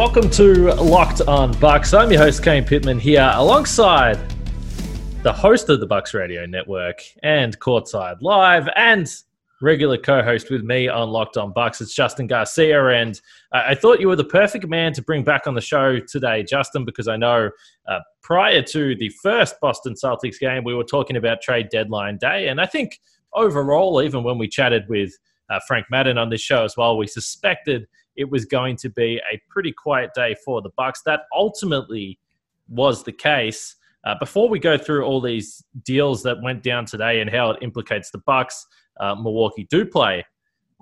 Welcome to Locked on Bucks. I'm your host, Kane Pittman, here alongside the host of the Bucks Radio Network and Courtside Live and regular co host with me on Locked on Bucks. It's Justin Garcia. And I thought you were the perfect man to bring back on the show today, Justin, because I know uh, prior to the first Boston Celtics game, we were talking about trade deadline day. And I think overall, even when we chatted with uh, Frank Madden on this show as well, we suspected it was going to be a pretty quiet day for the Bucks. That ultimately was the case. Uh, before we go through all these deals that went down today and how it implicates the Bucks, uh, Milwaukee do play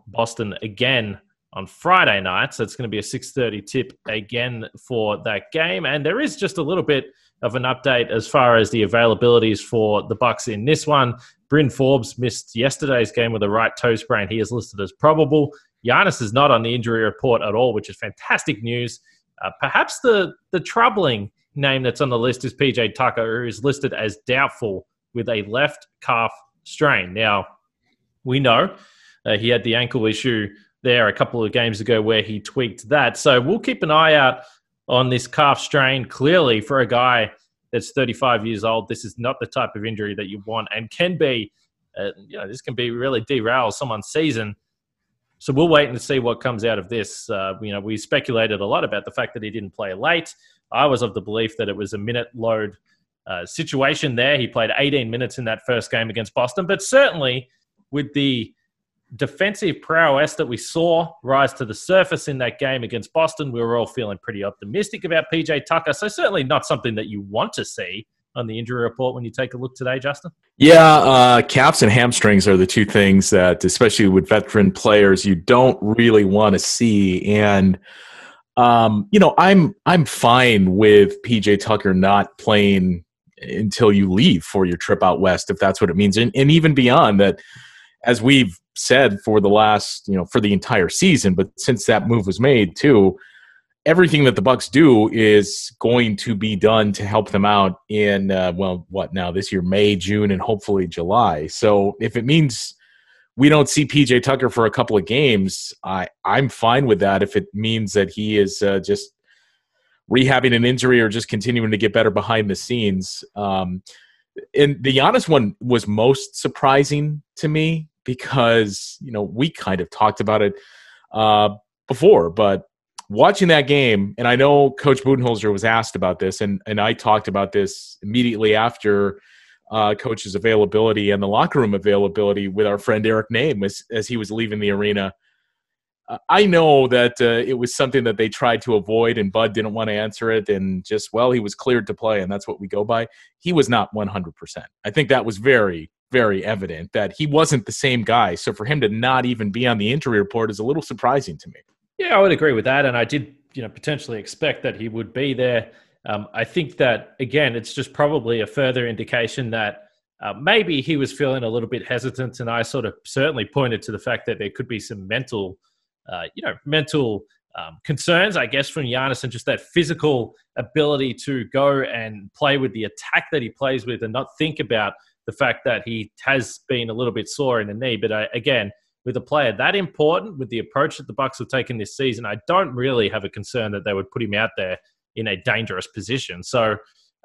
Boston again on Friday night, so it's going to be a 6:30 tip again for that game. And there is just a little bit of an update as far as the availabilities for the Bucks in this one. Bryn Forbes missed yesterday's game with a right toe sprain. He is listed as probable. Giannis is not on the injury report at all, which is fantastic news. Uh, perhaps the the troubling name that's on the list is PJ Tucker, who is listed as doubtful with a left calf strain. Now, we know uh, he had the ankle issue there a couple of games ago where he tweaked that. So we'll keep an eye out on this calf strain. Clearly, for a guy that's 35 years old, this is not the type of injury that you want and can be, uh, you know, this can be really derail someone's season. So we'll wait and see what comes out of this. Uh, you know, we speculated a lot about the fact that he didn't play late. I was of the belief that it was a minute load uh, situation there. He played 18 minutes in that first game against Boston, but certainly with the defensive prowess that we saw rise to the surface in that game against Boston, we were all feeling pretty optimistic about PJ Tucker. So certainly not something that you want to see on the injury report when you take a look today, Justin. Yeah, uh, calves and hamstrings are the two things that, especially with veteran players, you don't really want to see. And um, you know, I'm I'm fine with PJ Tucker not playing until you leave for your trip out west, if that's what it means, and, and even beyond that. As we've said for the last, you know, for the entire season, but since that move was made too, everything that the Bucks do is going to be done to help them out in uh, well, what now this year, May, June, and hopefully July. So if it means we don't see PJ Tucker for a couple of games, I I'm fine with that. If it means that he is uh, just rehabbing an injury or just continuing to get better behind the scenes. Um, and the Giannis one was most surprising to me because you know we kind of talked about it uh, before, but watching that game, and I know Coach Budenholzer was asked about this, and and I talked about this immediately after uh, Coach's availability and the locker room availability with our friend Eric Nehm as as he was leaving the arena. Uh, I know that uh, it was something that they tried to avoid, and Bud didn't want to answer it, and just well, he was cleared to play, and that's what we go by. He was not 100%. I think that was very, very evident that he wasn't the same guy. So for him to not even be on the injury report is a little surprising to me. Yeah, I would agree with that, and I did, you know, potentially expect that he would be there. Um, I think that again, it's just probably a further indication that uh, maybe he was feeling a little bit hesitant, and I sort of certainly pointed to the fact that there could be some mental, uh, you know, mental um, concerns, I guess, from Giannis and just that physical ability to go and play with the attack that he plays with, and not think about the fact that he has been a little bit sore in the knee. But uh, again, with a player that important, with the approach that the Bucks have taken this season, I don't really have a concern that they would put him out there in a dangerous position. So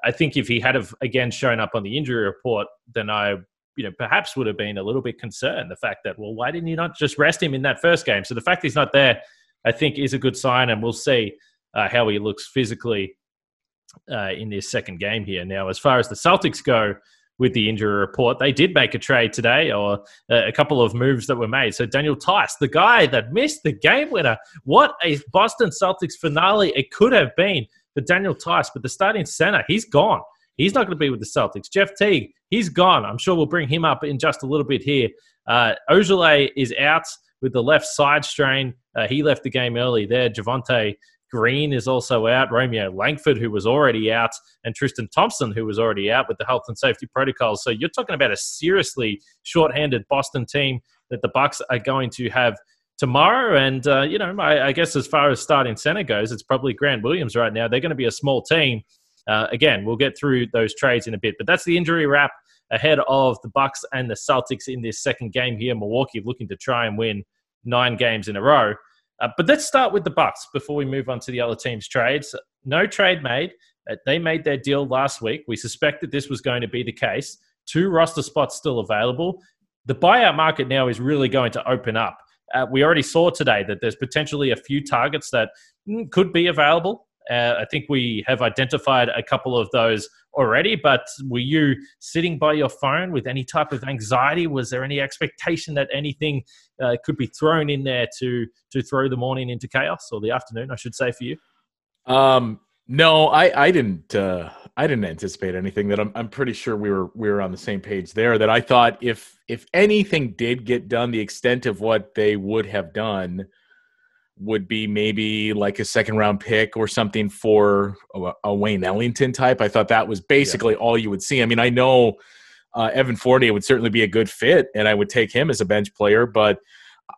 I think if he had have again shown up on the injury report, then I, you know, perhaps would have been a little bit concerned. The fact that, well, why didn't you not just rest him in that first game? So the fact he's not there, I think, is a good sign, and we'll see uh, how he looks physically uh, in this second game here. Now, as far as the Celtics go, with the injury report. They did make a trade today, or a couple of moves that were made. So Daniel Theis, the guy that missed the game winner, what a Boston Celtics finale it could have been for Daniel Theis. But the starting center, he's gone. He's not going to be with the Celtics. Jeff Teague, he's gone. I'm sure we'll bring him up in just a little bit here. Uh, Ojeleye is out with the left side strain. Uh, he left the game early there. Javonte Green is also out. Romeo Langford, who was already out, and Tristan Thompson, who was already out with the health and safety protocols. So you're talking about a seriously short-handed Boston team that the Bucks are going to have tomorrow. And uh, you know, I, I, guess as far as starting center goes, it's probably Grant Williams right now. They're going to be a small team. Uh, again, we'll get through those trades in a bit, but that's the injury wrap ahead of the Bucks and the Celtics in this second game here. Milwaukee looking to try and win nine games in a row. Uh, but let's start with the Bucks before we move on to the other teams' trades. No trade made. Uh, they made their deal last week. We suspected this was going to be the case. Two roster spots still available. The buyout market now is really going to open up. Uh, we already saw today that there's potentially a few targets that mm, could be available. Uh, I think we have identified a couple of those already, but were you sitting by your phone with any type of anxiety? Was there any expectation that anything uh, could be thrown in there to to throw the morning into chaos or the afternoon, I should say, for you? Um, no, I I didn't. Uh, I didn't anticipate anything. That I'm I'm pretty sure we were we were on the same page there. That I thought if if anything did get done, the extent of what they would have done would be maybe like a second round pick or something for a, a Wayne Ellington type. I thought that was basically yeah. all you would see. I mean, I know uh, Evan Fournier would certainly be a good fit, and I would take him as a bench player, but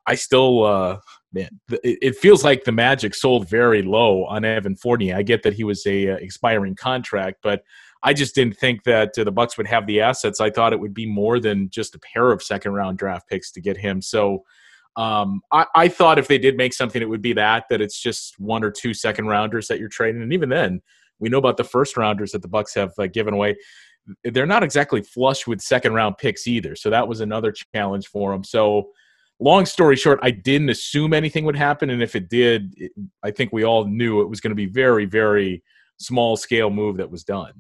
I still, uh, man, it, it, feels like the Magic sold very low on Evan Fournier. I get that he was a uh, expiring contract, but I just didn't think that uh, the Bucks would have the assets. I thought it would be more than just a pair of second round draft picks to get him. So um, I, I, thought if they did make something, it would be that that it's just one or two second rounders that you're trading, and even then, we know about the first rounders that the Bucks have uh, given away. They're not exactly flush with second round picks either, so that was another challenge for them. So, long story short, I didn't assume anything would happen, and if it did, it, I think we all knew it was going to be very, very small scale move that was done.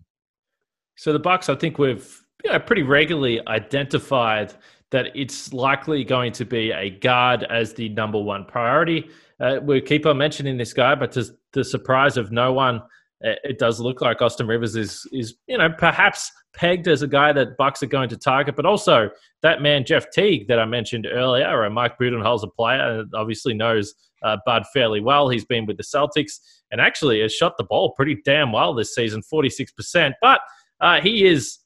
So the Bucks, I think we've you know, pretty regularly identified that it's likely going to be a guard as the number one priority. Uh, we keep on mentioning this guy, but to the surprise of no one, it does look like Austin Rivers is is you know perhaps pegged as a guy that Bucks are going to target, but also that man Jeff Teague that I mentioned earlier, or Mike Budenholzer player, obviously knows uh, Bud fairly well. He's been with the Celtics and actually has shot the ball pretty damn well this season, forty six percent. But uh, he is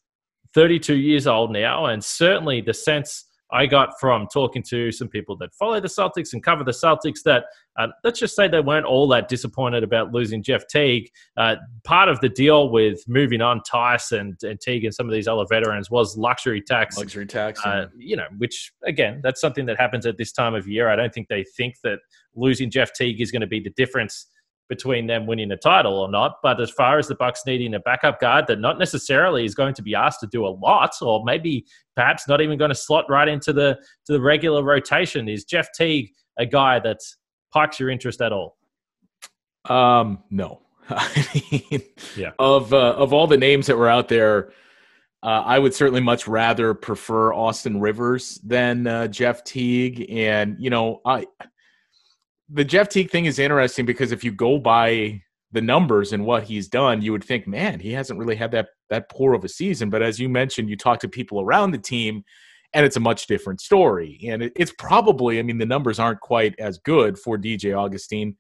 32 years old now, and certainly the sense I got from talking to some people that follow the Celtics and cover the Celtics that uh, let's just say they weren't all that disappointed about losing Jeff Teague. Uh, part of the deal with moving on Theis and, and Teague and some of these other veterans was luxury tax. Luxury tax, uh, you know, which again, that's something that happens at this time of year. I don't think they think that losing Jeff Teague is going to be the difference between them winning a title or not. But as far as the Bucks needing a backup guard that not necessarily is going to be asked to do a lot, or maybe perhaps not even going to slot right into the to the regular rotation, is Jeff Teague a guy that piques your interest at all? Um, no. I mean, yeah. Of uh, of all the names that were out there. Uh, I would certainly much rather prefer Austin Rivers than uh, Jeff Teague, and you know, I the Jeff Teague thing is interesting because if you go by the numbers and what he's done, you would think, man, he hasn't really had that that poor of a season. But as you mentioned, you talk to people around the team, and it's a much different story. And it, it's probably, I mean, the numbers aren't quite as good for DJ Augustin,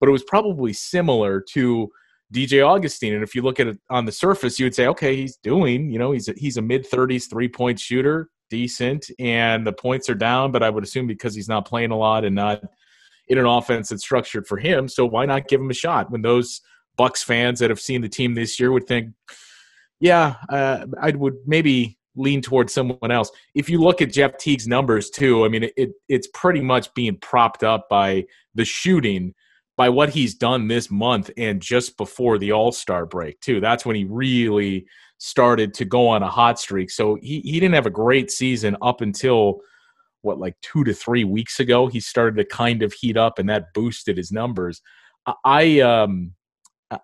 but it was probably similar to DJ Augustin. And if you look at it on the surface, you would say, okay, he's doing, you know, he's a, he's a mid thirties three point shooter, decent, and the points are down. But I would assume because he's not playing a lot and not in an offense that's structured for him. So why not give him a shot when those Bucks fans that have seen the team this year would think, yeah, uh, I would maybe lean towards someone else. If you look at Jeff Teague's numbers too, I mean, it, it it's pretty much being propped up by the shooting, by what he's done this month and just before the All Star break too. That's when he really started to go on a hot streak. So he, he didn't have a great season up until what like two to three weeks ago he started to kind of heat up and that boosted his numbers i um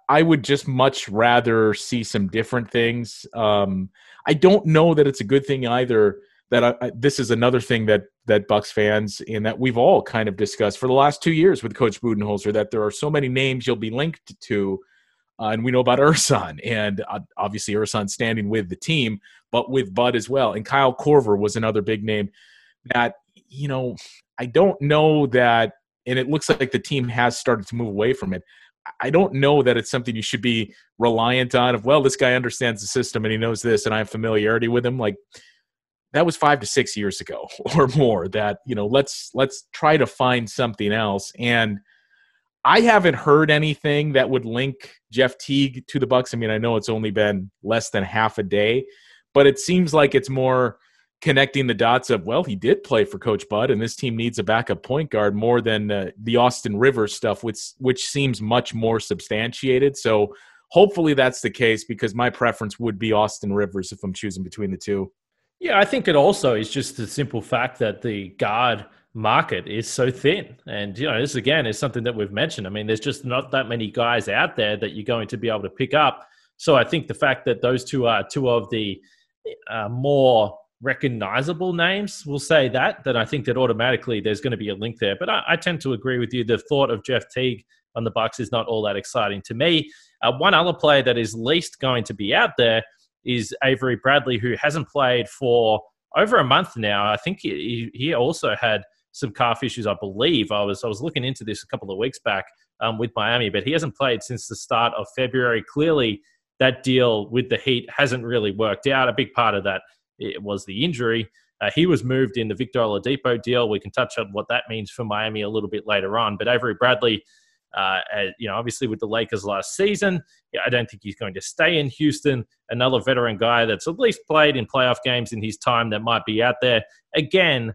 i would just much rather see some different things um i don't know that it's a good thing either that I, I, this is another thing that that bucks fans and that we've all kind of discussed for the last two years with coach budenholzer that there are so many names you'll be linked to Uh, and we know about Ersan, and uh, obviously Ersan standing with the team, but with Bud as well. And Kyle Korver was another big name that, you know, I don't know that, and it looks like the team has started to move away from it. I don't know that it's something you should be reliant on of, well, this guy understands the system and he knows this and I have familiarity with him. Like, that was five to six years ago or more that you know let's let's try to find something else and i haven't heard anything that would link jeff teague to the bucks i mean i know it's only been less than half a day but it seems like it's more connecting the dots of well he did play for coach bud and this team needs a backup point guard more than uh, the austin rivers stuff which which seems much more substantiated so hopefully that's the case because my preference would be austin rivers if i'm choosing between the two yeah, I think it also is just the simple fact that the guard market is so thin. And, you know, this again is something that we've mentioned. I mean, there's just not that many guys out there that you're going to be able to pick up. So I think the fact that those two are two of the uh, more recognizable names, we'll say that, then I think that automatically there's going to be a link there. But I, I tend to agree with you. The thought of Jeff Teague on the Bucks is not all that exciting to me. Uh, one other player that is least going to be out there is Avery Bradley, who hasn't played for over a month now. I think he, he also had some calf issues, I believe. I was I was looking into this a couple of weeks back um, with Miami, but he hasn't played since the start of February. Clearly, that deal with the Heat hasn't really worked out. A big part of that it was the injury. Uh, he was moved in the Victor Oladipo deal. We can touch on what that means for Miami a little bit later on. But Avery Bradley uh, you know, obviously with the Lakers last season, I don't think he's going to stay in Houston. Another veteran guy that's at least played in playoff games in his time that might be out there. Again,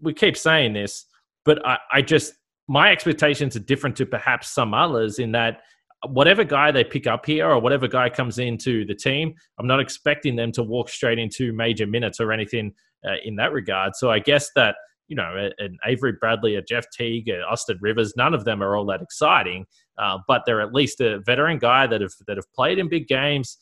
we keep saying this, but I, I just my expectations are different to perhaps some others in that whatever guy they pick up here or whatever guy comes into the team, I'm not expecting them to walk straight into major minutes or anything uh, in that regard. So I guess that you know, an Avery Bradley, a Jeff Teague, a Austin Rivers. None of them are all that exciting, uh, but they're at least a veteran guy that have that have played in big games.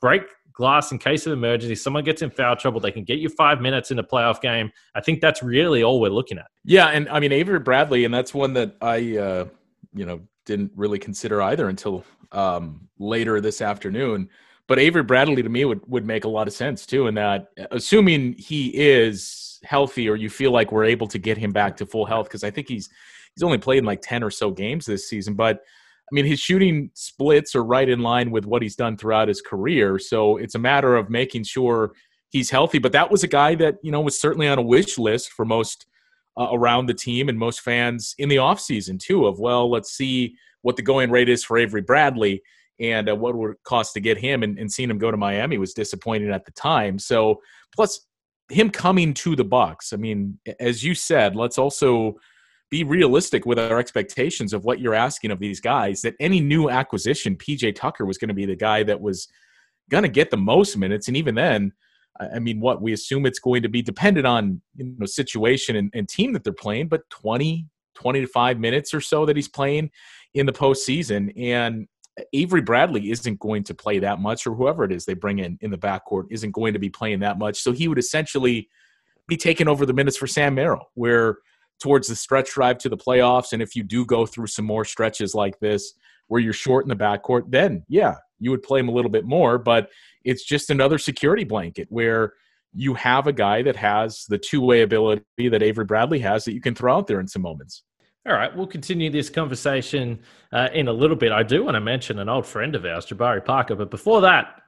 Break glass in case of emergency. Someone gets in foul trouble, they can get you five minutes in a playoff game. I think that's really all we're looking at. Yeah, and I mean Avery Bradley, and that's one that I, uh, you know, didn't really consider either until um, later this afternoon. But Avery Bradley to me would would make a lot of sense too, in that assuming he is healthy or you feel like we're able to get him back to full health because I think he's he's only played in like 10 or so games this season. But I mean his shooting splits are right in line with what he's done throughout his career. So it's a matter of making sure he's healthy. But that was a guy that you know was certainly on a wish list for most uh, around the team and most fans in the offseason too of well let's see what the going rate is for Avery Bradley and uh, what would it cost to get him and, and seeing him go to Miami was disappointing at the time so plus him coming to the Bucks. I mean, as you said, let's also be realistic with our expectations of what you're asking of these guys. That any new acquisition, PJ Tucker was going to be the guy that was going to get the most minutes, and even then, I mean, what we assume it's going to be dependent on you know situation and, and team that they're playing, but 20, 20 to five minutes or so that he's playing in the postseason, and Avery Bradley isn't going to play that much, or whoever it is they bring in in the backcourt isn't going to be playing that much. So he would essentially be taking over the minutes for Sam Merrill, where towards the stretch drive to the playoffs, and if you do go through some more stretches like this where you're short in the backcourt, then yeah, you would play him a little bit more. But it's just another security blanket where you have a guy that has the two way ability that Avery Bradley has that you can throw out there in some moments. All right, we'll continue this conversation uh, in a little bit. I do want to mention an old friend of ours, Jabari Parker, but before that,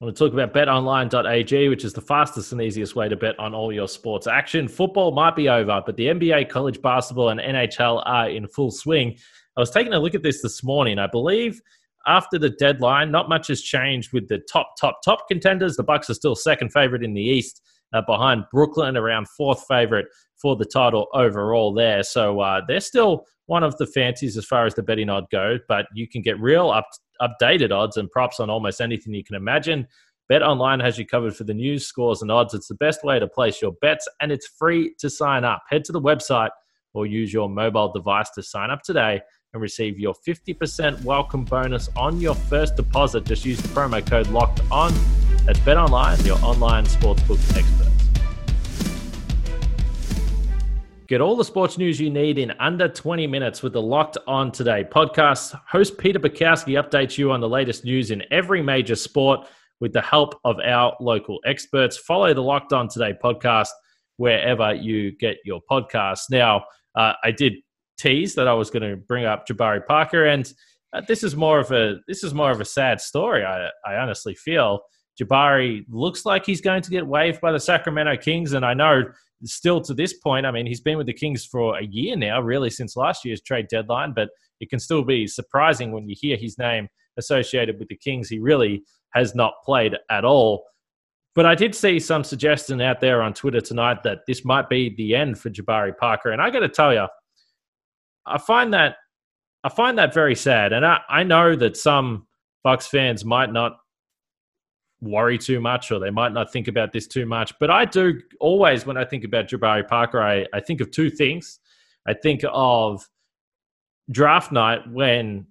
I want to talk about betonline.ag, which is the fastest and easiest way to bet on all your sports action. Football might be over, but the NBA, college basketball, and NHL are in full swing. I was taking a look at this this morning. I believe after the deadline, not much has changed with the top, top, top contenders. The Bucks are still second favorite in the East uh, behind Brooklyn, around fourth favorite for the title overall there. So uh, they're still one of the fancies as far as the betting odd goes, but you can get real up, updated odds and props on almost anything you can imagine. Bet Online has you covered for the news, scores, and odds. It's the best way to place your bets, and it's free to sign up. Head to the website or use your mobile device to sign up today and receive your 50% welcome bonus on your first deposit. Just use the promo code LOCKED ON. That's Bet Online, your online sportsbook expert. Get all the sports news you need in under 20 minutes with the Locked On Today podcast. Host Peter Bukowski updates you on the latest news in every major sport with the help of our local experts. Follow the Locked On Today podcast wherever you get your podcasts. Now, uh, I did tease that I was going to bring up Jabari Parker, and uh, this is more of a this is more of a sad story. I, I honestly feel Jabari looks like he's going to get waived by the Sacramento Kings, and I know still to this point, I mean, he's been with the Kings for a year now, really since last year's trade deadline, but it can still be surprising when you hear his name associated with the Kings. He really has not played at all. But I did see some suggestion out there on Twitter tonight that this might be the end for Jabari Parker, and I got to tell you, I find that I find that very sad, and I, I know that some Bucks fans might not worry too much or they might not think about this too much. But I do always, when I think about Jabari Parker, I, I think of two things. I think of draft night when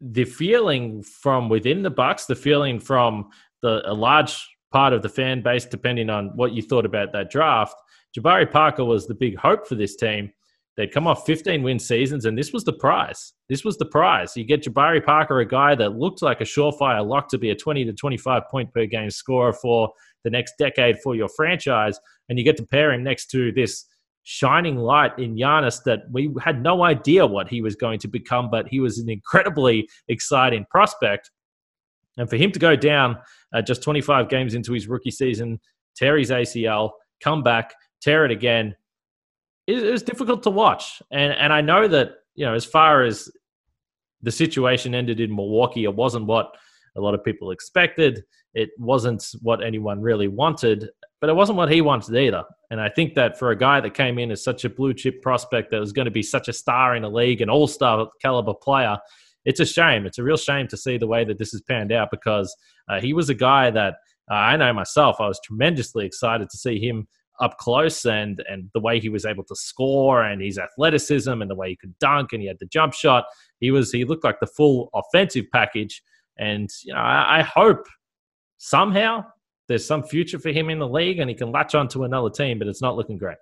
the feeling from within the Bucks, the feeling from the a large part of the fan base, depending on what you thought about that draft, Jabari Parker was the big hope for this team. They'd come off 15 win seasons, and this was the prize. This was the prize. You get Jabari Parker, a guy that looked like a surefire lock to be a 20 to 25 point per game scorer for the next decade for your franchise, and you get to pair him next to this shining light in Giannis that we had no idea what he was going to become, but he was an incredibly exciting prospect. And for him to go down uh, just 25 games into his rookie season, tear his ACL, come back, tear it again, it, it was difficult to watch. And and I know that you know as far as the situation ended in Milwaukee, it wasn't what a lot of people expected. It wasn't what anyone really wanted, but it wasn't what he wanted either. And I think that for a guy that came in as such a blue chip prospect that was going to be such a star in the league, an all star caliber player, it's a shame. It's a real shame to see the way that this has panned out because uh, he was a guy that uh, I know myself, I was tremendously excited to see him up close and and the way he was able to score and his athleticism and the way he could dunk and he had the jump shot. He was he looked like the full offensive package. And you know, I, I hope somehow there's some future for him in the league and he can latch on to another team, but it's not looking great.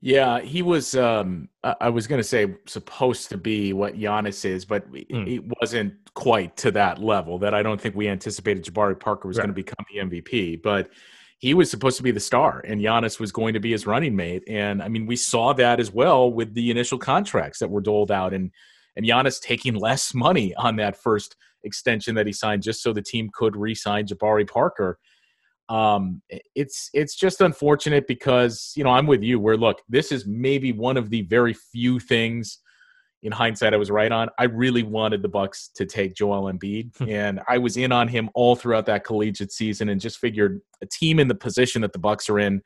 Yeah, he was. Um, I was going to say supposed to be what Giannis is, but mm. it wasn't quite to that level. That I don't think we anticipated Jabari Parker was right. going to become the MVP. But he was supposed to be the star and Giannis was going to be his running mate. And I mean, we saw that as well with the initial contracts that were doled out and and Giannis taking less money on that first extension that he signed just so the team could re-sign Jabari Parker. Um, it's it's just unfortunate because you know I'm with you. Where look, this is maybe one of the very few things in hindsight I was right on. I really wanted the Bucks to take Joel Embiid, and I was in on him all throughout that collegiate season, and just figured a team in the position that the Bucks are in,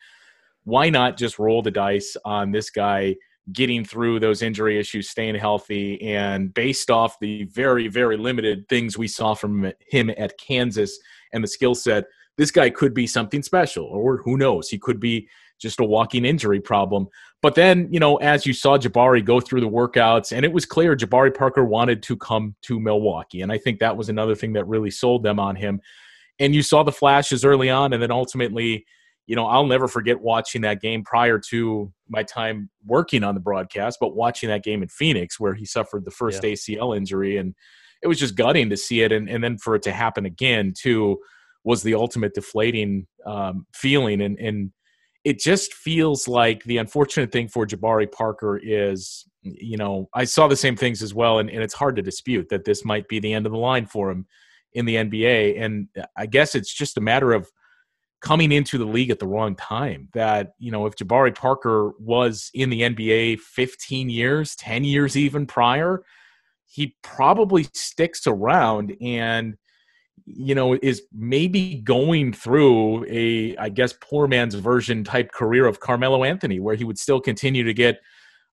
why not just roll the dice on this guy getting through those injury issues, staying healthy, and based off the very very limited things we saw from him at Kansas and the skill set. This guy could be something special, or who knows? He could be just a walking injury problem. But then, you know, as you saw Jabari go through the workouts, and it was clear Jabari Parker wanted to come to Milwaukee. And I think that was another thing that really sold them on him. And you saw the flashes early on, and then ultimately, you know, I'll never forget watching that game prior to my time working on the broadcast, but watching that game in Phoenix where he suffered the first yeah. ACL injury. And it was just gutting to see it. And, and then for it to happen again, too, was the ultimate deflating um, feeling. And, and it just feels like the unfortunate thing for Jabari Parker is, you know, I saw the same things as well, and, and it's hard to dispute that this might be the end of the line for him in the NBA. And I guess it's just a matter of coming into the league at the wrong time. That, you know, if Jabari Parker was in the NBA 15 years, 10 years even prior, he probably sticks around and you know, is maybe going through a, I guess, poor man's version type career of Carmelo Anthony, where he would still continue to get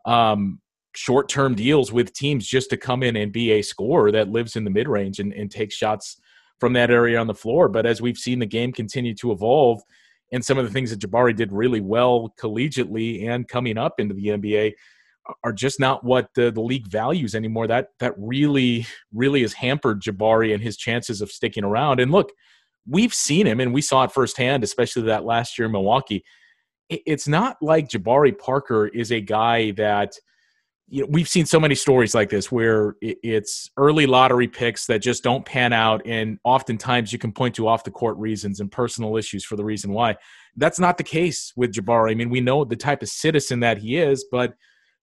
um, short term deals with teams just to come in and be a scorer that lives in the mid range and, and take shots from that area on the floor. But as we've seen the game continue to evolve, and some of the things that Jabari did really well collegiately and coming up into the NBA, are just not what the, the league values anymore. That that really really has hampered Jabari and his chances of sticking around. And look, we've seen him and we saw it firsthand, especially that last year in Milwaukee. it's not like Jabari Parker is a guy that you know, we've seen so many stories like this where it's early lottery picks that just don't pan out, and oftentimes you can point to off the court reasons and personal issues for the reason why. That's not the case with Jabari. I mean, we know the type of citizen that he is, but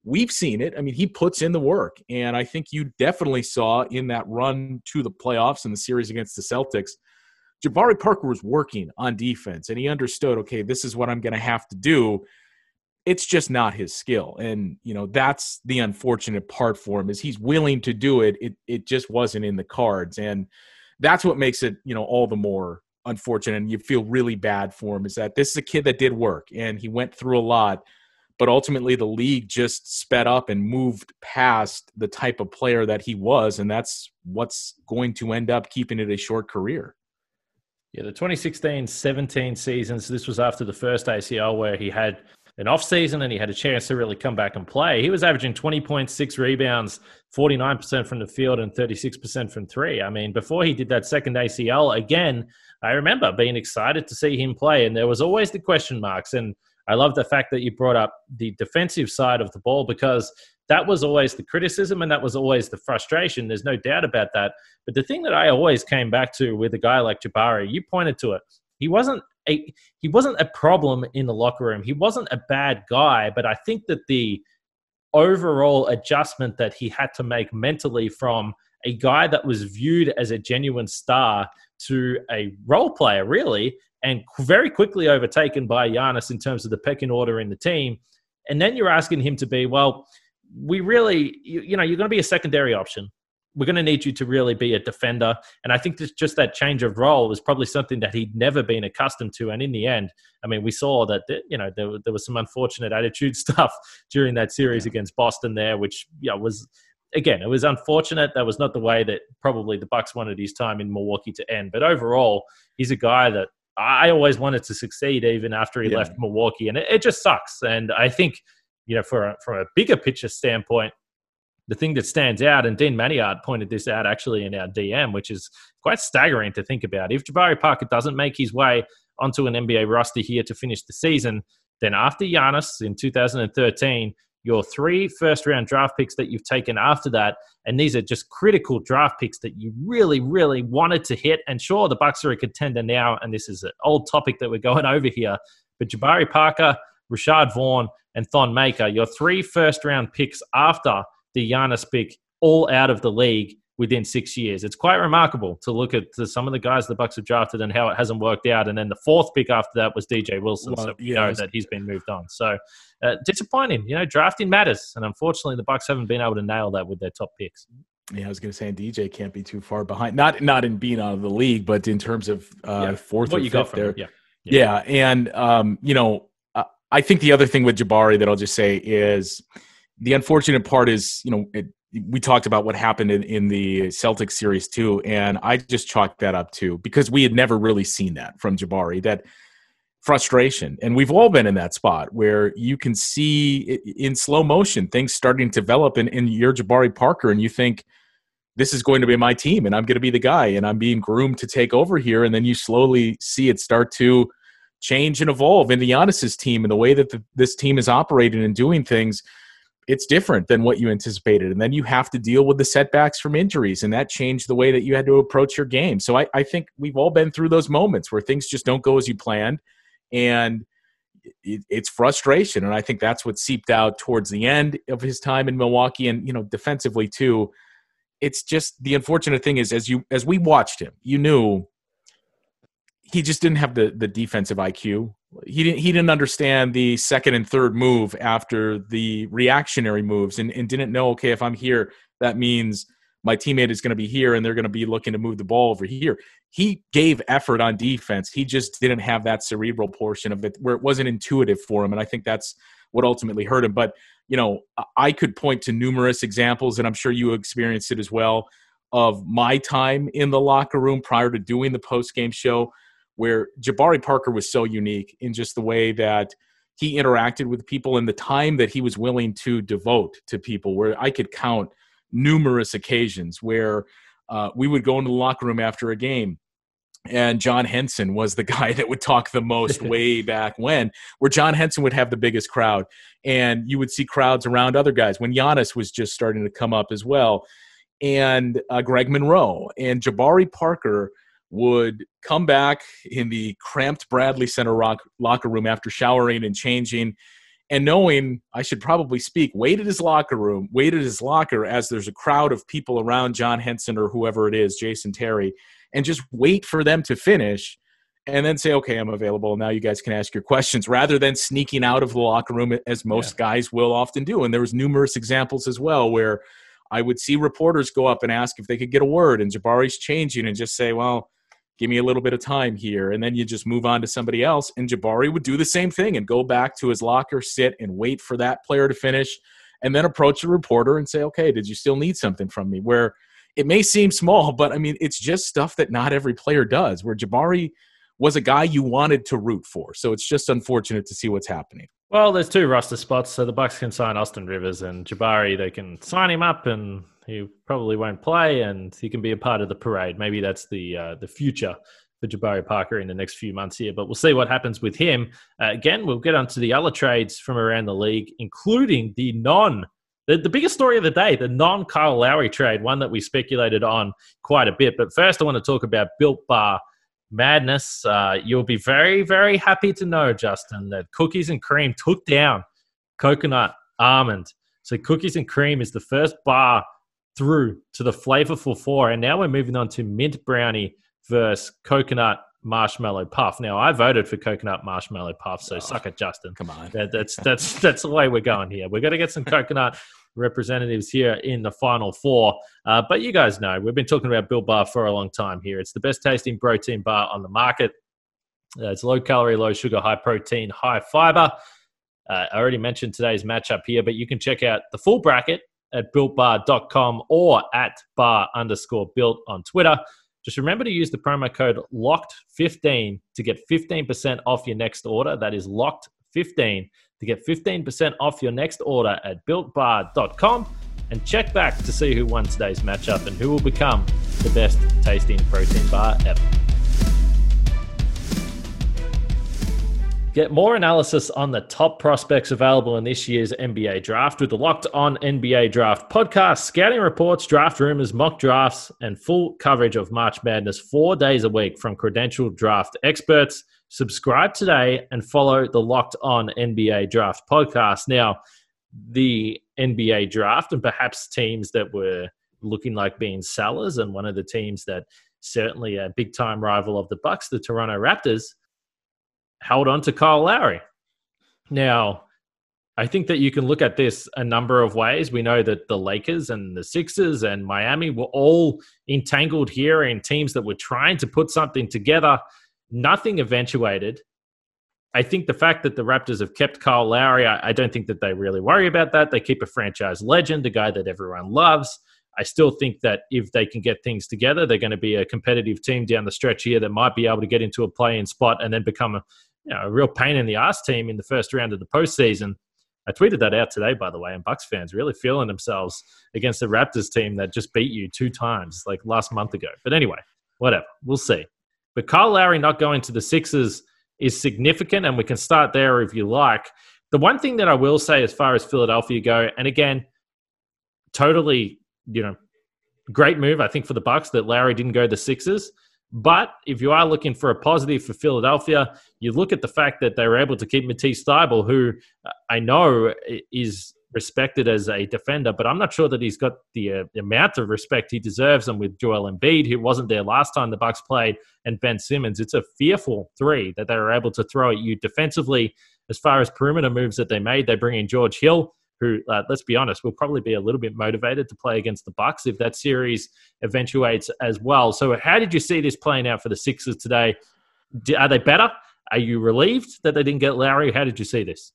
we've seen it. I mean, he puts in the work, and I think you definitely saw in that run to the playoffs and the series against the Celtics. Jabari Parker was working on defense and he understood, okay, this is what I'm going to have to do it's just not his skill and you know that's the unfortunate part for him is he's willing to do it it it just wasn't in the cards and that's what makes it you know all the more unfortunate and you feel really bad for him is that this is a kid that did work and he went through a lot but ultimately the league just sped up and moved past the type of player that he was and that's what's going to end up keeping it a short career yeah the 2016-17 seasons this was after the first acl where he had an off season and he had a chance to really come back and play. He was averaging 20.6 rebounds, 49% from the field, and 36% from three. I mean, before he did that second ACL, again, I remember being excited to see him play, and there was always the question marks. And I love the fact that you brought up the defensive side of the ball because that was always the criticism and that was always the frustration. There's no doubt about that. But the thing that I always came back to with a guy like Jabari, you pointed to it. He wasn't a, he wasn't a problem in the locker room. He wasn't a bad guy, but I think that the overall adjustment that he had to make mentally from a guy that was viewed as a genuine star to a role player, really, and very quickly overtaken by Giannis in terms of the pecking order in the team. And then you're asking him to be, well, we really, you, you know, you're going to be a secondary option we're going to need you to really be a defender. And I think just that change of role was probably something that he'd never been accustomed to. And in the end, I mean, we saw that, you know, there, there was some unfortunate attitude stuff during that series yeah. against Boston there, which yeah, was, again, it was unfortunate. That was not the way that probably the Bucks wanted his time in Milwaukee to end. But overall, he's a guy that I always wanted to succeed even after he yeah. left Milwaukee. And it, it just sucks. And I think, you know, for a, from a bigger picture standpoint, the thing that stands out, and Dean Maniard pointed this out actually in our DM, which is quite staggering to think about. If Jabari Parker doesn't make his way onto an NBA roster here to finish the season, then after Giannis in 2013, your three first round draft picks that you've taken after that, and these are just critical draft picks that you really, really wanted to hit. And sure, the Bucks are a contender now, and this is an old topic that we're going over here. But Jabari Parker, Rashad Vaughn, and Thon Maker, your three first round picks after the Giannis pick all out of the league within six years. It's quite remarkable to look at some of the guys the Bucks have drafted and how it hasn't worked out. And then the fourth pick after that was DJ Wilson. Well, so we yeah, know that he's been moved on. So uh, disappointing. You know, drafting matters, and unfortunately, the Bucks haven't been able to nail that with their top picks. Yeah, I was going to say DJ can't be too far behind. Not not in being out of the league, but in terms of uh, yeah, fourth what or you fifth there. Yeah. yeah, yeah, and um, you know, I think the other thing with Jabari that I'll just say is the unfortunate part is, you know, it, we talked about what happened in, in the Celtics series too, and I just chalked that up too because we had never really seen that from Jabari. That frustration, and we've all been in that spot where you can see in slow motion things starting to develop, and, and you're Jabari Parker, and you think this is going to be my team, and I'm going to be the guy, and I'm being groomed to take over here, and then you slowly see it start to change and evolve into Giannis's team and the way that the, this team is operating and doing things it's different than what you anticipated. And then you have to deal with the setbacks from injuries, and that changed the way that you had to approach your game. So I, I think we've all been through those moments where things just don't go as you planned. And it, it's frustration. And I think that's what seeped out towards the end of his time in Milwaukee and, you know, defensively too. It's just the unfortunate thing is as you as we watched him, you knew he just didn't have the the defensive IQ he didn't he didn't understand the second and third move after the reactionary moves and, and didn't know okay if i'm here that means my teammate is going to be here and they're going to be looking to move the ball over here. He gave effort on defense. He just didn't have that cerebral portion of it where it wasn't intuitive for him and i think that's what ultimately hurt him. But you know i could point to numerous examples and i'm sure you experienced it as well of my time in the locker room prior to doing the post game show where Jabari Parker was so unique in just the way that he interacted with people and the time that he was willing to devote to people, where I could count numerous occasions where uh, we would go into the locker room after a game and John Henson was the guy that would talk the most way back when, where John Henson would have the biggest crowd, and you would see crowds around other guys when Giannis was just starting to come up as well, and uh, Greg Monroe and Jabari Parker would come back in the cramped Bradley Center rock, locker room after showering and changing. And knowing I should probably speak, wait at his locker room, wait at his locker as there's a crowd of people around John Henson or whoever it is, Jason Terry, and just wait for them to finish and then say, okay, I'm available. Now you guys can ask your questions rather than sneaking out of the locker room as most yeah. guys will often do. And there was numerous examples as well where I would see reporters go up and ask if they could get a word and Jabari's changing and just say, well, give me a little bit of time here. And then you just move on to somebody else. And Jabari would do the same thing and go back to his locker, sit and wait for that player to finish, and then approach the reporter and say, okay, did you still need something from me? Where it may seem small, but I mean, it's just stuff that not every player does, where Jabari was a guy you wanted to root for. So it's just unfortunate to see what's happening. Well, there's two roster spots, so the Bucks can sign Austin Rivers and Jabari. They can sign him up and he probably won't play, and he can be a part of the parade. Maybe that's the uh, the future for Jabari Parker in the next few months here. But we'll see what happens with him. Uh, again, we'll get onto the other trades from around the league, including the non. The, the biggest story of the day, the non Kyle Lowry trade, one that we speculated on quite a bit. But first, I want to talk about Built Bar Madness. Uh, you'll be very, very happy to know, Justin, that Cookies and Cream took down Coconut Almond. So, Cookies and Cream is the first bar through to the flavorful four. And now we're moving on to mint brownie versus coconut marshmallow puff. Now I voted for coconut marshmallow puff, so oh, suck it, Justin. Come on, that, that's that's that's the way we're going here. We're going to get some coconut representatives here in the final four. Uh, but you guys know we've been talking about Built Bar for a long time here. It's the best tasting protein bar on the market. Uh, it's low calorie, low sugar, high protein, high fiber. Uh, I already mentioned today's matchup here, but you can check out the full bracket at builtbar.com or at bar underscore built on Twitter. Just remember to use the promo code LOCKED15 to get 15% off your next order. That is LOCKED15 to get 15% off your next order at builtbar.com and check back to see who won today's matchup and who will become the best tasting protein bar ever. Get more analysis on the top prospects available in this year's NBA draft with the Locked On NBA Draft podcast, scouting reports, draft rumors, mock drafts, and full coverage of March Madness four days a week from credentialed draft experts. Subscribe today and follow the Locked On NBA Draft podcast. Now, the NBA draft and perhaps teams that were looking like being sellers, and one of the teams that certainly a big time rival of the Bucks, the Toronto Raptors held on to Kyle Lowry. Now, I think that you can look at this a number of ways. We know that the Lakers and the Sixers and Miami were all entangled here in teams that were trying to put something together. Nothing eventuated. I think the fact that the Raptors have kept Kyle Lowry, I, I don't think that they really worry about that. They keep a franchise legend, a guy that everyone loves. I still think that if they can get things together, they're going to be a competitive team down the stretch here that might be able to get into a play-in spot and then become a, you know, a real pain in the ass team in the first round of the postseason. I tweeted that out today, by the way, and Bucks fans really feeling themselves against the Raptors team that just beat you two times like last month ago. But anyway, whatever, we'll see. But Kyle Lowry not going to the Sixers is significant, and we can start there if you like. The one thing that I will say as far as Philadelphia go, and again, totally you know, great move, I think, for the Bucks that Lowry didn't go the Sixers. But if you are looking for a positive for Philadelphia, you look at the fact that they were able to keep Matisse Thybulle, who I know is respected as a defender, but I'm not sure that he's got the, uh, amount of respect he deserves. And with Joel Embiid, who wasn't there last time the Bucks played, and Ben Simmons, it's a fearful three that they were able to throw at you defensively. As far as perimeter moves that they made, they bring in George Hill, who, uh, let's be honest, will probably be a little bit motivated to play against the Bucks if that series eventuates as well. So, how did you see this playing out for the Sixers today? Are they better? Are you relieved that they didn't get Lowry? How did you see this?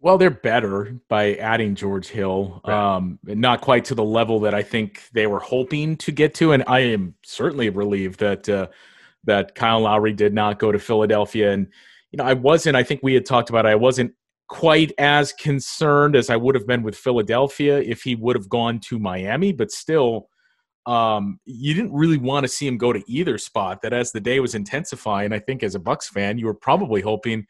Well, they're better by adding George Hill. Right. Um, not quite to the level that I think they were hoping to get to, and I am certainly relieved that uh, that Kyle Lowry did not go to Philadelphia. And you know, I wasn't. I think we had talked about. It, I wasn't quite as concerned as I would have been with Philadelphia if he would have gone to Miami, but still, um, you didn't really want to see him go to either spot. That as the day was intensifying, I think as a Bucks fan, you were probably hoping,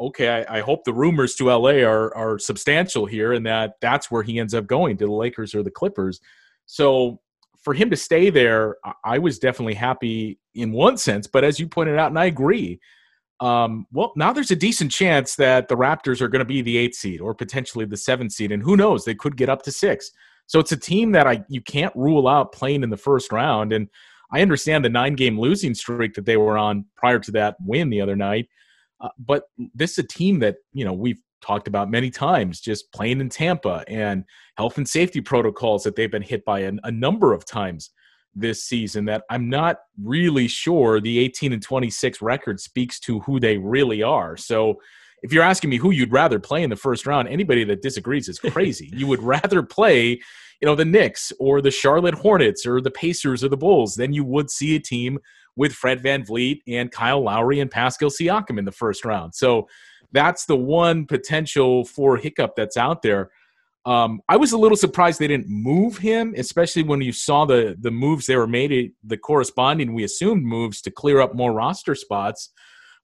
okay, I, I hope the rumors to LA are are substantial here, and that that's where he ends up going to the Lakers or the Clippers. So for him to stay there, I was definitely happy in one sense. But as you pointed out, and I agree, um, well, now there's a decent chance that the Raptors are going to be the eighth seed or potentially the seventh seed, and who knows, they could get up to six. So it's a team that I you can't rule out playing in the first round. And I understand the nine game losing streak that they were on prior to that win the other night. Uh, but this is a team that you know we've talked about many times, just playing in Tampa and health and safety protocols that they've been hit by a, a number of times this season. That I'm not really sure the 18 and 26 record speaks to who they really are. So if you're asking me who you'd rather play in the first round, anybody that disagrees is crazy. you would rather play, you know, the Knicks or the Charlotte Hornets or the Pacers or the Bulls than you would see a team with Fred Van VanVleet and Kyle Lowry and Pascal Siakam in the first round. So that's the one potential for hiccup that's out there. Um, I was a little surprised they didn't move him, especially when you saw the the moves they were made, the corresponding we assumed moves to clear up more roster spots.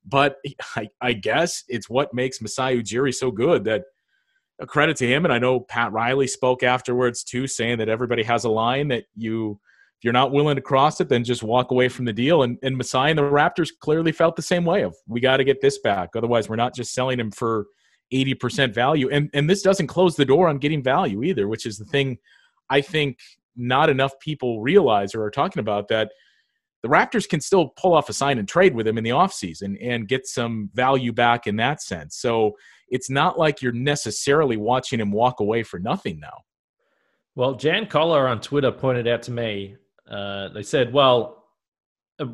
But I, I guess it's what makes Masai Ujiri so good that a credit to him. And I know Pat Riley spoke afterwards too, saying that everybody has a line that you, if you're not willing to cross it, then just walk away from the deal. And, and Masai and the Raptors clearly felt the same way of we got to get this back. Otherwise, we're not just selling him for 80% value. And, and this doesn't close the door on getting value either, which is the thing I think not enough people realize or are talking about that – the Raptors can still pull off a sign and trade with him in the offseason and get some value back in that sense. So it's not like you're necessarily watching him walk away for nothing now. Well, Jan Collar on Twitter pointed out to me, uh, they said, well,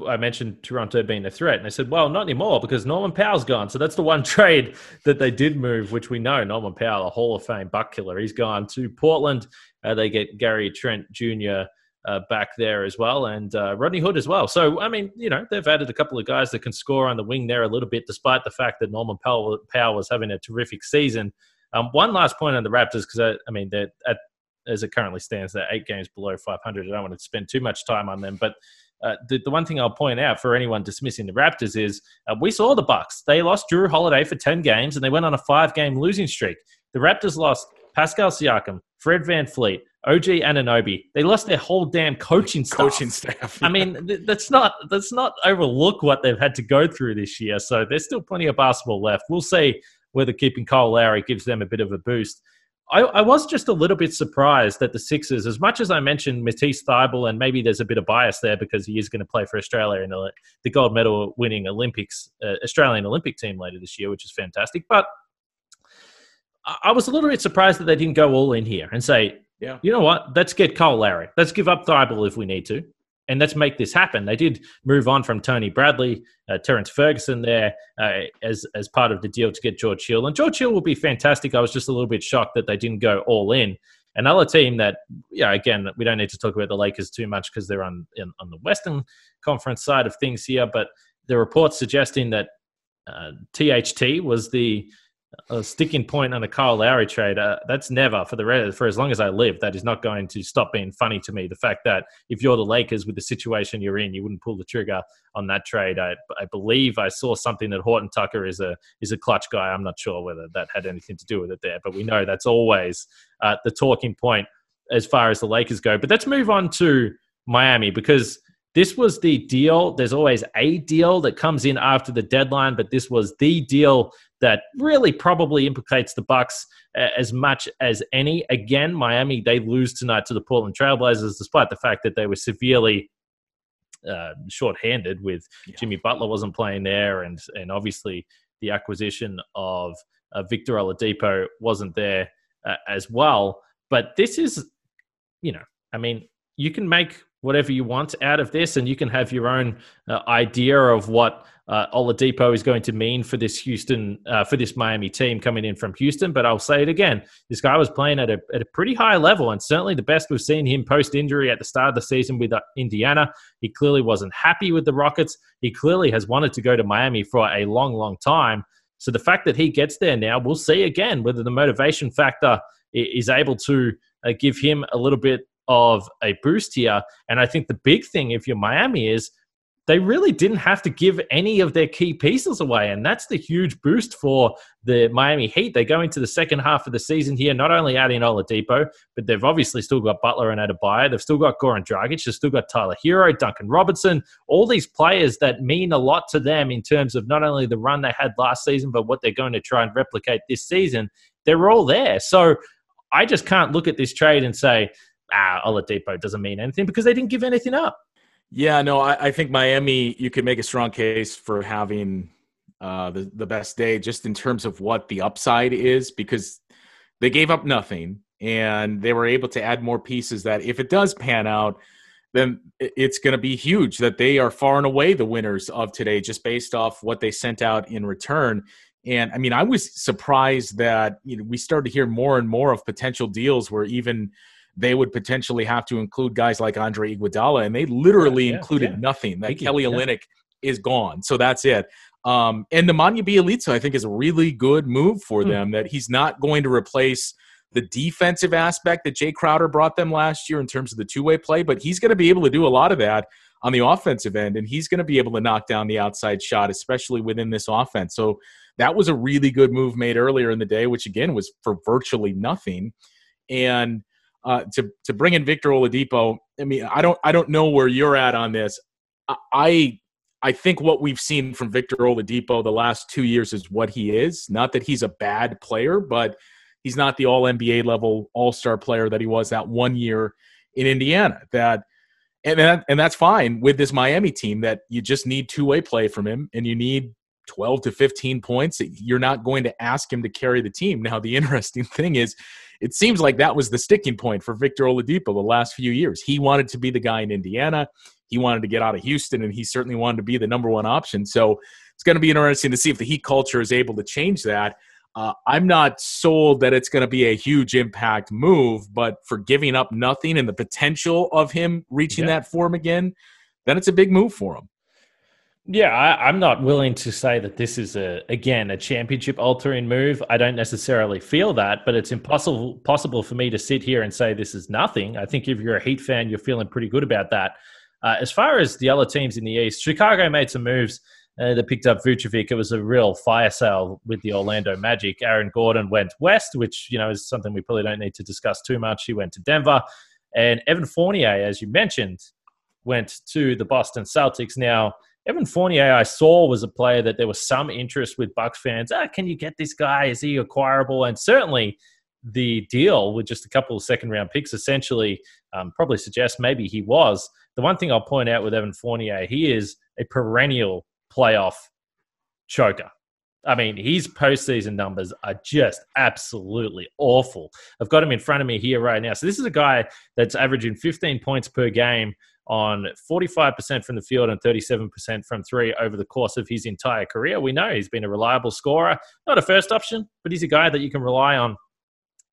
I mentioned Toronto being a threat, and they said, "Well, not anymore because Norman Powell's gone." So that's the one trade that they did move, which we know Norman Powell, a Hall of Fame buck killer, he's gone to Portland. Uh, they get Gary Trent Jr uh, back there as well, and uh, Rodney Hood as well. So, I mean, you know, they've added a couple of guys that can score on the wing there a little bit, despite the fact that Norman Powell, Powell was having a terrific season. Um, one last point on the Raptors, because I, I, mean, at, as it currently stands, they're eight games below 500. I don't want to spend too much time on them, but uh, the, the one thing I'll point out for anyone dismissing the Raptors is uh, we saw the Bucks. They lost Jrue Holiday for 10 games, and they went on a five-game losing streak. The Raptors lost Pascal Siakam, Fred VanVleet, OG Anunoby. They lost their whole damn coaching staff. Coaching staff. I mean, th- that's not that's not overlook what they've had to go through this year. So there's still plenty of basketball left. We'll see whether keeping Kyle Lowry gives them a bit of a boost. I, I, was just a little bit surprised that the Sixers, as much as I mentioned Matisse Thybulle, and maybe there's a bit of bias there because he is going to play for Australia in the, the gold medal winning Olympics, uh, Australian Olympic team later this year, which is fantastic. But I was a little bit surprised that they didn't go all in here and say, yeah. You know what? Let's get Kyle Lowry. Let's give up Thybulle if we need to. And let's make this happen. They did move on from Tony Bradley, uh, Terrence Ferguson there uh, as as part of the deal to get George Hill. And George Hill will be fantastic. I was just a little bit shocked that they didn't go all in. Another team that, yeah, again, we don't need to talk about the Lakers too much because they're on in, on the Western Conference side of things here. But the reports suggesting that uh, THT was the a sticking point on the Kyle Lowry trade. Uh, that's never for the rest, for as long as I live. That is not going to stop being funny to me. The fact that if you're the Lakers with the situation you're in, you wouldn't pull the trigger on that trade. I, I believe I saw something that Horton Tucker is a is a clutch guy. I'm not sure whether that had anything to do with it there, but we know that's always uh, the talking point as far as the Lakers go. But let's move on to Miami because this was the deal. There's always a deal that comes in after the deadline, but this was the deal that really probably implicates the Bucks as much as any. Again, Miami they lose tonight to the Portland Trailblazers, despite the fact that they were severely uh, short-handed with yeah. Jimmy Butler wasn't playing there, and and obviously the acquisition of uh, Victor Oladipo wasn't there uh, as well. But this is, you know, I mean, you can make whatever you want out of this, and you can have your own uh, idea of what uh, Oladipo is going to mean for this Houston, uh, for this Miami team coming in from Houston. But I'll say it again: this guy was playing at a at a pretty high level, and certainly the best we've seen him post injury at the start of the season with uh, Indiana. He clearly wasn't happy with the Rockets. He clearly has wanted to go to Miami for a long, long time. So the fact that he gets there now, we'll see again whether the motivation factor is able to uh, give him a little bit of a boost here. And I think the big thing if you're Miami is they really didn't have to give any of their key pieces away. And that's the huge boost for the Miami Heat. They go into the second half of the season here, not only adding Oladipo, but they've obviously still got Butler and Adebayo. They've still got Goran Dragic. They've still got Tyler Herro, Duncan Robinson, all these players that mean a lot to them in terms of not only the run they had last season, but what they're going to try and replicate this season. They're all there. So I just can't look at this trade and say, ah, Oladipo doesn't mean anything because they didn't give anything up. Yeah, no, I, I, think Miami. You could make a strong case for having uh, the the best day, just in terms of what the upside is, because they gave up nothing and they were able to add more pieces. That if it does pan out, then it's going to be huge. That they are far and away the winners of today, just based off what they sent out in return. And I mean, I was surprised that you know we started to hear more and more of potential deals where even they would potentially have to include guys like Andre Iguodala, and they literally yeah, included yeah. nothing. That Thank Kelly you. Olynyk is gone, so that's it. Um, and Nemanja Bjelica, I think, is a really good move for hmm. them. That he's not going to replace the defensive aspect that Jay Crowder brought them last year in terms of the two way play, but he's going to be able to do a lot of that on the offensive end, and he's going to be able to knock down the outside shot, especially within this offense. So that was a really good move made earlier in the day, which again was for virtually nothing. And uh, to to bring in Victor Oladipo. I mean, I don't I don't know where you're at on this. I I think what we've seen from Victor Oladipo the last two years is what he is. Not that he's a bad player, but he's not the All NBA level All Star player that he was that one year in Indiana. That and that, and that's fine with this Miami team. That you just need two way play from him, and you need 12 to 15 points. You're not going to ask him to carry the team. Now, the interesting thing is, it seems like that was the sticking point for Victor Oladipo the last few years. He wanted to be the guy in Indiana. He wanted to get out of Houston, and he certainly wanted to be the number one option. So it's going to be interesting to see if the Heat culture is able to change that. Uh, I'm not sold that it's going to be a huge impact move, but for giving up nothing and the potential of him reaching yeah. that form again, then it's a big move for him. Yeah, I, am not willing to say that this is a again a championship altering move. I don't necessarily feel that, but it's impossible possible for me to sit here and say this is nothing. I think if you're a Heat fan, you're feeling pretty good about that. Uh, as far as the other teams in the East, Chicago made some moves. Uh, they picked up Vucevic. It was a real fire sale with the Orlando Magic. Aaron Gordon went west, which you know is something we probably don't need to discuss too much. He went to Denver, and Evan Fournier, as you mentioned, went to the Boston Celtics. Now Evan Fournier, I saw was a player that there was some interest with Bucks fans. Ah, can you get this guy? Is he acquirable? And certainly the deal with just a couple of second round picks essentially um, probably suggests maybe he was. The one thing I'll point out with Evan Fournier, he is a perennial playoff choker. I mean, his postseason numbers are just absolutely awful. I've got him in front of me here right now. So this is a guy that's averaging 15 points per game on 45% from the field and 37% from three over the course of his entire career. We know he's been a reliable scorer, not a first option, but he's a guy that you can rely on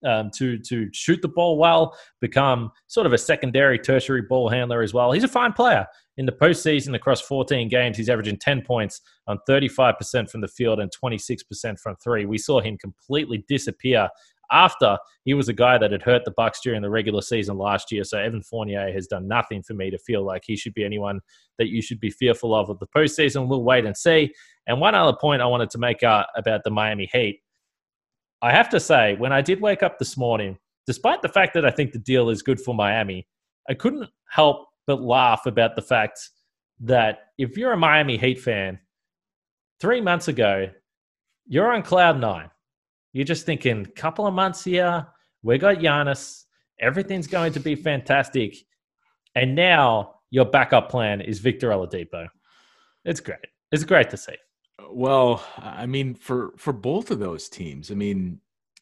um, to to shoot the ball well, become sort of a secondary, tertiary ball handler as well. He's a fine player. In the postseason, across 14 games, he's averaging 10 points on 35% from the field and 26% from three. We saw him completely disappear after he was a guy that had hurt the Bucks during the regular season last year. So Evan Fournier has done nothing for me to feel like he should be anyone that you should be fearful of of the postseason. We'll wait and see. And one other point I wanted to make uh, about the Miami Heat. I have to say, when I did wake up this morning, despite the fact that I think the deal is good for Miami, I couldn't help but laugh about the fact that if you're a Miami Heat fan, three months ago, you're on cloud nine. You're just thinking, couple of months here, we got Giannis, everything's going to be fantastic. And now your backup plan is Victor Oladipo. It's great. It's great to see. Well, I mean, for for both of those teams, I mean,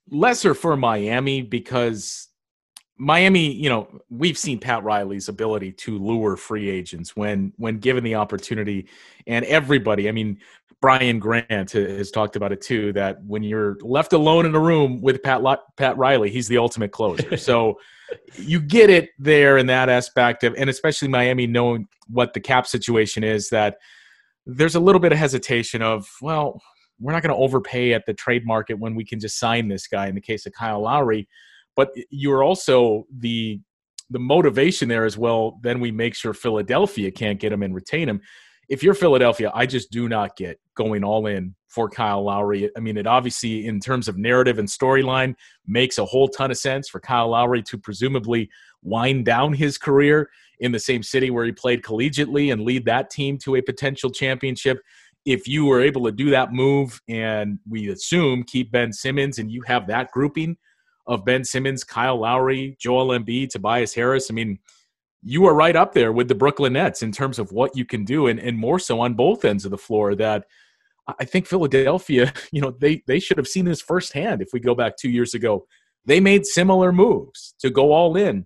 lesser for Miami because Miami, you know, we've seen Pat Riley's ability to lure free agents when when given the opportunity, and everybody. I mean, Brian Grant has talked about it too. That when you're left alone in a room with Pat Pat Riley, he's the ultimate closer. so you get it there in that aspect of, and especially Miami knowing what the cap situation is. That there's a little bit of hesitation of, well, we're not going to overpay at the trade market when we can just sign this guy. In the case of Kyle Lowry but you're also the the motivation there as well. Then we make sure Philadelphia can't get him and retain him. If you're Philadelphia, I just do not get going all in for Kyle Lowry. I mean, it obviously, in terms of narrative and storyline, makes a whole ton of sense for Kyle Lowry to presumably wind down his career in the same city where he played collegiately and lead that team to a potential championship. If you were able to do that move and we assume keep Ben Simmons and you have that grouping of Ben Simmons, Kyle Lowry, Joel Embiid, Tobias Harris, I mean, you are right up there with the Brooklyn Nets in terms of what you can do and, and more so on both ends of the floor that I think Philadelphia, you know, they, they should have seen this firsthand if we go back two years ago. They made similar moves to go all in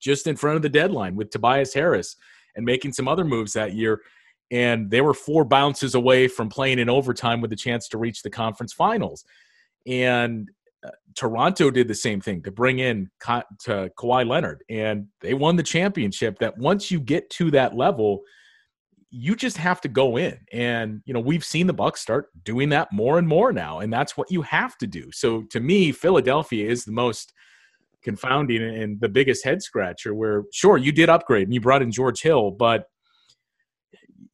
just in front of the deadline with Tobias Harris and making some other moves that year. And they were four bounces away from playing in overtime with a chance to reach the conference finals. And Toronto did the same thing to bring in Ka- to Kawhi Leonard, and they won the championship. That once you get to that level, you just have to go in, and you know we've seen the Bucks start doing that more and more now, and that's what you have to do. So to me, Philadelphia is the most confounding and the biggest head scratcher where sure you did upgrade and you brought in George Hill, but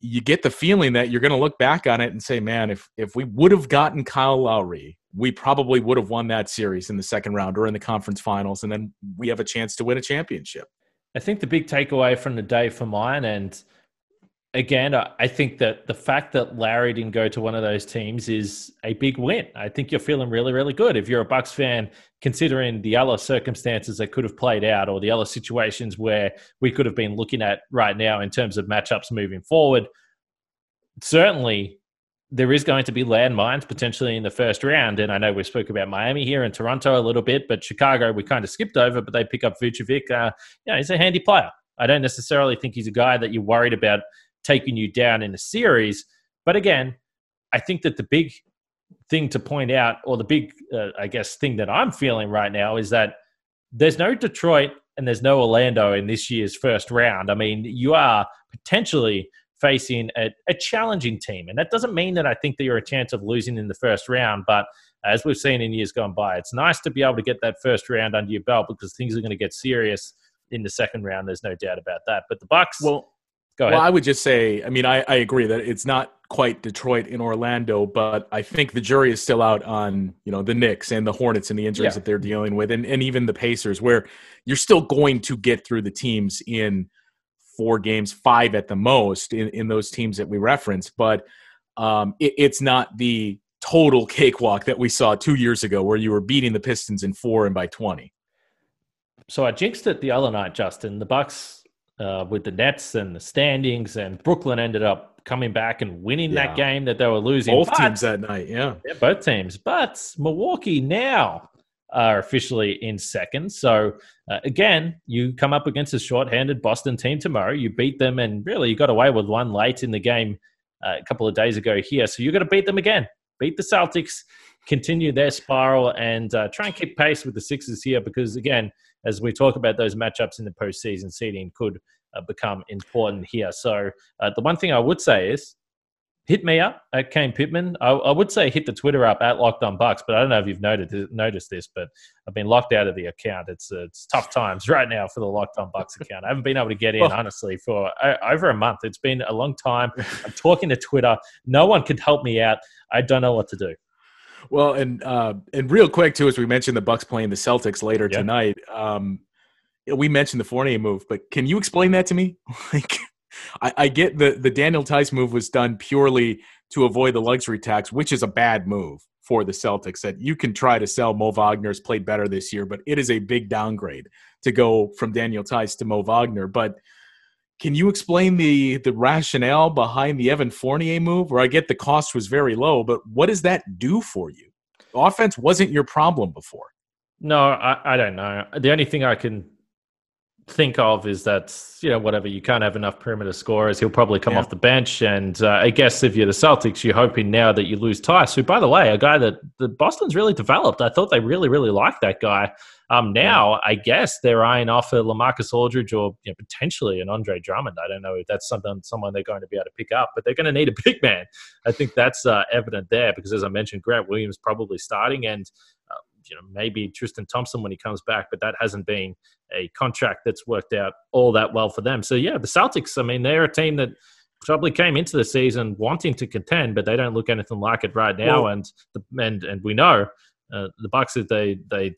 you get the feeling that you're going to look back on it and say, man, if if we would have gotten Kyle Lowry, we probably would have won that series in the second round or in the conference finals, and then we have a chance to win a championship. I think the big takeaway from the day for mine, and again, I think that the fact that Lowry didn't go to one of those teams is a big win. I think you're feeling really, really good if you're a Bucks fan, considering the other circumstances that could have played out or the other situations where we could have been looking at right now in terms of matchups moving forward. Certainly, there is going to be landmines potentially in the first round. And I know we spoke about Miami here and Toronto a little bit, but Chicago we kind of skipped over, but they pick up Vucevic. Uh, know, he's a handy player. I don't necessarily think he's a guy that you're worried about taking you down in a series. But again, I think that the big thing to point out, or the big, uh, I guess, thing that I'm feeling right now is that there's no Detroit and there's no Orlando in this year's first round. I mean, you are potentially facing a, a, challenging team. And that doesn't mean that I think that you're a chance of losing in the first round. But as we've seen in years gone by, it's nice to be able to get that first round under your belt because things are going to get serious in the second round. There's no doubt about that. But the Bucks. Well, Go ahead. Well, I would just say, I mean, I, I agree that it's not quite Detroit in Orlando, but I think the jury is still out on, you know, the Knicks and the Hornets and the injuries yeah. that they're dealing with, and, and even the Pacers, where you're still going to get through the teams in four games, five at the most in, in those teams that we reference. But um, it, it's not the total cakewalk that we saw two years ago where you were beating the Pistons in four and by 20. So I jinxed it the other night, Justin. The Bucks uh, with the Nets and the standings, and Brooklyn ended up coming back and winning yeah. that game that they were losing. Both but, teams that night, yeah. yeah, both teams. But Milwaukee now are officially in second. So uh, again, you come up against a short-handed Boston team tomorrow. You beat them, and really you got away with one late in the game uh, a couple of days ago here. So you're going to beat them again. Beat the Celtics, continue their spiral, and uh, try and keep pace with the Sixers here because again as we talk about those matchups in the postseason seeding could uh, become important here. So uh, the one thing I would say is hit me up at Kane Pittman. I, I, would say hit the Twitter up at Locked On Bucks, but I don't know if you've noted, noticed this, but I've been locked out of the account. It's uh, it's tough times right now for the Locked On Bucks account. I haven't been able to get in honestly for uh, over a month. It's been a long time. I'm talking to Twitter. No one can help me out. I don't know what to do. Well, and uh, and real quick too, as we mentioned the Bucks playing the Celtics later yep. tonight. Um, we mentioned the Fournier move, but can you explain that to me? like, I, I get the the Daniel Theis move was done purely to avoid the luxury tax, which is a bad move for the Celtics. That you can try to sell Mo Wagner's played better this year, but it is a big downgrade to go from Daniel Theis to Mo Wagner. But can you explain the the rationale behind the Evan Fournier move? Where I get the cost was very low, but what does that do for you? Offense wasn't your problem before. No, I, I don't know. The only thing I can think of is that you know whatever you can't have enough perimeter scorers. He'll probably come yeah. off the bench, and uh, I guess if you're the Celtics, you're hoping now that you lose Theis, who by the way, a guy that the Boston's really developed. I thought they really really liked that guy. Um, now yeah. I guess they're eyeing off a Lamarcus Aldridge or you know, potentially an Andre Drummond. I don't know if that's something someone they're going to be able to pick up, but they're going to need a big man. I think that's uh, evident there because as I mentioned, Grant Williams probably starting and. You know maybe Tristan Thompson when he comes back, but that hasn't been a contract that's worked out all that well for them. So yeah, the Celtics. I mean, they're a team that probably came into the season wanting to contend, but they don't look anything like it right now. Well, and the, and and we know uh, the Bucks that they they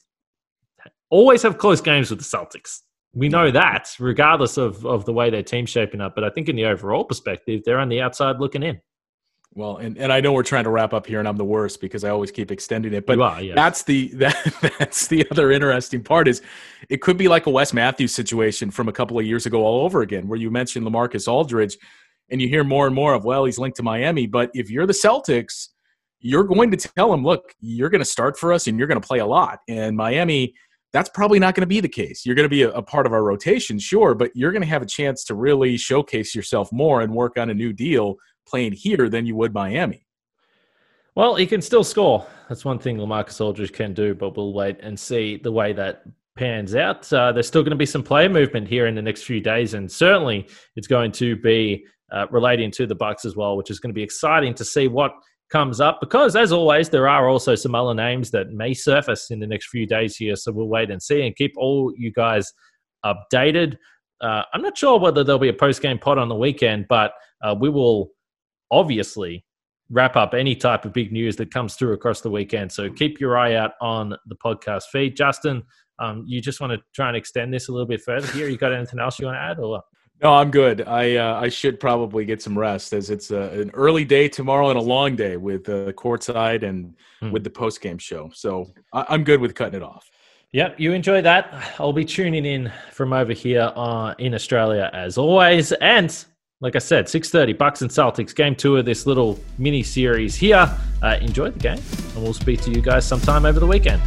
always have close games with the Celtics. We know that, regardless of, of the way their team's shaping up. But I think in the overall perspective, they're on the outside looking in. Well, and, and I know we're trying to wrap up here, and I'm the worst because I always keep extending it. But are, yes. that's the that, that's the other interesting part is it could be like a Wes Matthews situation from a couple of years ago all over again, where you mentioned Lamarcus Aldridge, and you hear more and more of well, he's linked to Miami. But if you're the Celtics, you're going to tell him, look, you're going to start for us, and you're going to play a lot. And Miami that's probably not going to be the case. You're going to be a, a, part of our rotation, sure, but you're going to have a chance to really showcase yourself more and work on a new deal playing here than you would Miami. Well, he can still score. That's one thing Lamarcus Aldridge can do, but we'll wait and see the way that pans out. Uh, there's still going to be some player movement here in the next few days, and certainly it's going to be uh, relating to the Bucks as well, which is going to be exciting to see what comes up because, as always, there are also some other names that may surface in the next few days here. So we'll wait and see and keep all you guys updated. Uh, I'm not sure whether there'll be a post game pod on the weekend, but uh, we will obviously wrap up any type of big news that comes through across the weekend. So keep your eye out on the podcast feed. Justin, um, you just want to try and extend this a little bit further here? You got anything else you want to add, or? No, I'm good. I uh, I should probably get some rest as it's uh, an early day tomorrow and a long day with uh, courtside and hmm. with the post game show. So I- am good with cutting it off. Yep, you enjoy that. I'll be tuning in from over here uh, in Australia as always. And like I said, 6:30 Bucks and Celtics game two of this little mini series here. Uh, enjoy the game, and we'll speak to you guys sometime over the weekend.